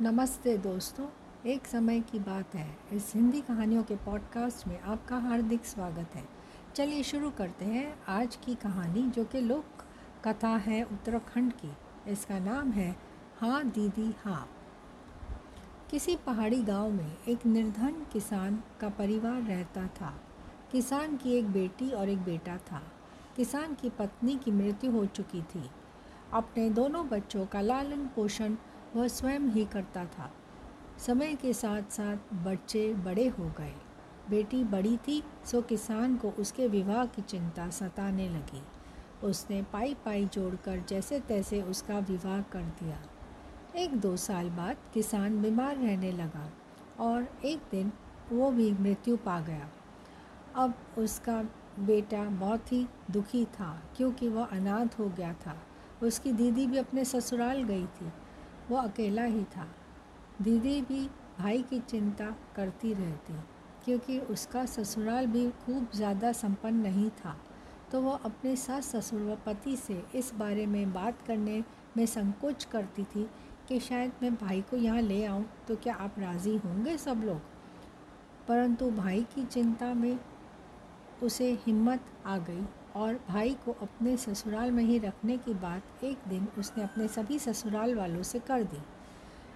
नमस्ते दोस्तों, एक समय की बात है। इस हिंदी कहानियों के पॉडकास्ट में आपका हार्दिक स्वागत है। चलिए शुरू करते हैं आज की कहानी जो कि लोक कथा है उत्तराखंड की। इसका नाम है हाँ दीदी हाँ। किसी पहाड़ी गाँव में एक निर्धन किसान का परिवार रहता था। किसान की एक बेटी और एक बेटा था। किसान की पत्नी की मृत्यु हो चुकी थी। अपने दोनों बच्चों का लालन पोषण वह स्वयं ही करता था। समय के साथ साथ बच्चे बड़े हो गए। बेटी बड़ी थी, सो किसान को उसके विवाह की चिंता सताने लगी। उसने पाई पाई जोड़कर जैसे तैसे उसका विवाह कर दिया। एक दो साल बाद किसान बीमार रहने लगा और एक दिन वो भी मृत्यु पा गया। अब उसका बेटा बहुत ही दुखी था, क्योंकि वह अनाथ हो गया था। उसकी दीदी भी अपने ससुराल गई थी। वो अकेला ही था। दीदी भी भाई की चिंता करती रहती, क्योंकि उसका ससुराल भी खूब ज़्यादा संपन्न नहीं था। तो वह अपने सास ससुर व पति से इस बारे में बात करने में संकोच करती थी कि शायद मैं भाई को यहाँ ले आऊँ तो क्या आप राज़ी होंगे सब लोग? परंतु भाई की चिंता में उसे हिम्मत आ गई। और भाई को अपने ससुराल में ही रखने की बात एक दिन उसने अपने सभी ससुराल वालों से कर दी।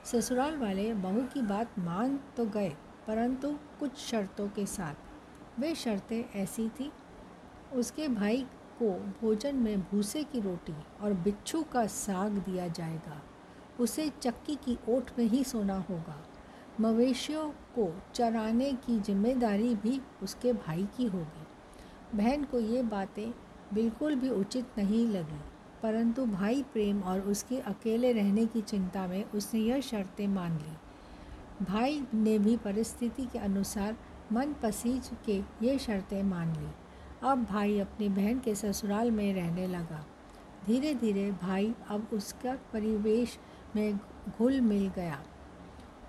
ससुराल वाले बहू की बात मान तो गए, परंतु कुछ शर्तों के साथ। वे शर्तें ऐसी थी, उसके भाई को भोजन में भूसे की रोटी और बिच्छू का साग दिया जाएगा। उसे चक्की की ओट में ही सोना होगा। मवेशियों को चराने की ज़िम्मेदारी भी उसके भाई की होगी। बहन को ये बातें बिल्कुल भी उचित नहीं लगी, परंतु भाई प्रेम और उसके अकेले रहने की चिंता में उसने यह शर्तें मान ली। भाई ने भी परिस्थिति के अनुसार मन पसीज के ये शर्तें मान ली। अब भाई अपनी बहन के ससुराल में रहने लगा। धीरे धीरे भाई अब उसका परिवेश में घुल मिल गया।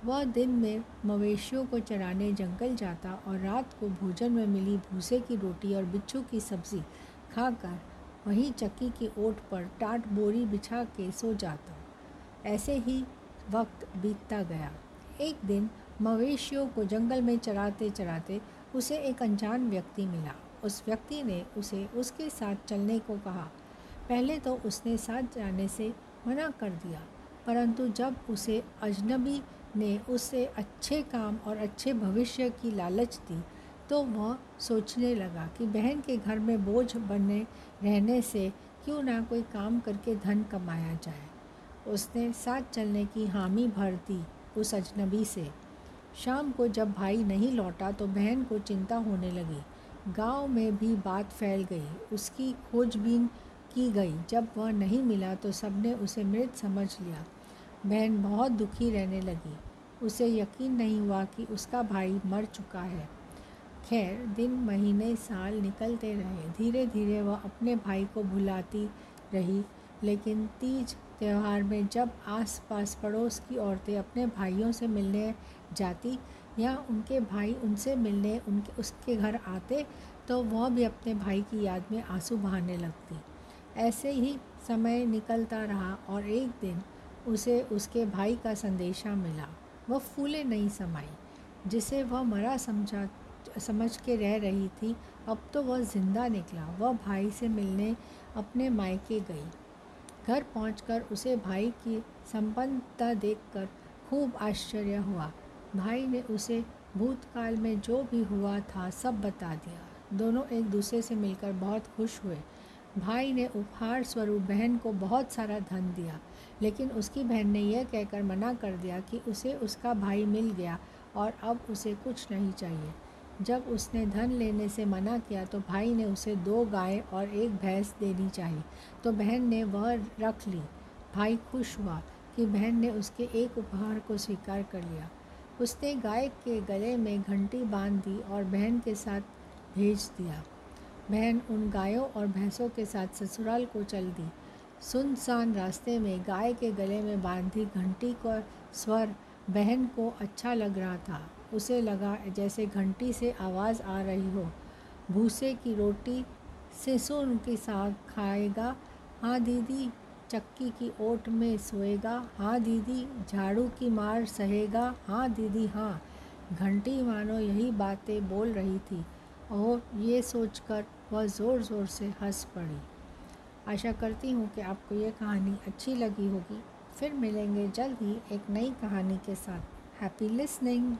वह दिन में मवेशियों को चराने जंगल जाता और रात को भोजन में मिली भूसे की रोटी और बिच्छू की सब्ज़ी खाकर वहीं चक्की की ओट पर टाट बोरी बिछा के सो जाता। ऐसे ही वक्त बीतता गया। एक दिन मवेशियों को जंगल में चराते चराते उसे एक अनजान व्यक्ति मिला। उस व्यक्ति ने उसे उसके साथ चलने को कहा। पहले तो उसने साथ जाने से मना कर दिया, परंतु जब उसे अजनबी ने उसे अच्छे काम और अच्छे भविष्य की लालच दी तो वह सोचने लगा कि बहन के घर में बोझ बने रहने से क्यों ना कोई काम करके धन कमाया जाए। उसने साथ चलने की हामी भर दी उस अजनबी से। शाम को जब भाई नहीं लौटा तो बहन को चिंता होने लगी। गाँव में भी बात फैल गई, उसकी खोजबीन की गई। जब वह नहीं मिला तो सबने उसे मृत समझ लिया। बहन बहुत दुखी रहने लगी। उसे यकीन नहीं हुआ कि उसका भाई मर चुका है। खैर, दिन, महीने, साल निकलते रहे। धीरे धीरे वह अपने भाई को भुलाती रही, लेकिन तीज त्यौहार में जब आस पास पड़ोस की औरतें अपने भाइयों से मिलने जाती या उनके भाई उनसे मिलने उनके, उसके घर आते तो वह भी अपने भाई की याद में आँसू बहाने लगती। ऐसे ही समय निकलता रहा और एक दिन उसे उसके भाई का संदेशा मिला। वह फूले नहीं समाई, जिसे वह मरा समझा, समझ के रह रही थी। अब तो वह ज़िंदा निकला, वह भाई से मिलने अपने मायके गई। घर पहुंचकर उसे भाई की संपन्नता देखकर खूब आश्चर्य हुआ। भाई ने उसे भूतकाल में जो भी हुआ था सब बता दिया। दोनों एक दूसरे से मिलकर बहुत खुश हुए। भाई ने उपहार स्वरूप बहन को बहुत सारा धन दिया, लेकिन उसकी बहन ने यह कहकर मना कर दिया कि उसे उसका भाई मिल गया और अब उसे कुछ नहीं चाहिए। जब उसने धन लेने से मना किया तो भाई ने उसे दो गाय और एक भैंस देनी चाहिए तो बहन ने वह रख ली। भाई खुश हुआ कि बहन ने उसके एक उपहार को स्वीकार कर लिया। उसने गाय के गले में घंटी बाँध दी और बहन के साथ भेज दिया। बहन उन गायों और भैंसों के साथ ससुराल को चल दी। सुनसान रास्ते में गाय के गले में बांधी घंटी का स्वर बहन को अच्छा लग रहा था। उसे लगा जैसे घंटी से आवाज़ आ रही हो। भूसे की रोटी सिसुन के साथ खाएगा। हाँ दीदी, चक्की की ओट में सोएगा। हाँ दीदी, झाड़ू की मार सहेगा। हाँ दीदी हाँ। घंटी मानो यही बातें बोल रही थी। और ये सोचकर वह ज़ोर ज़ोर से हंस पड़ी। आशा करती हूँ कि आपको ये कहानी अच्छी लगी होगी। फिर मिलेंगे जल्द ही एक नई कहानी के साथ। Happy listening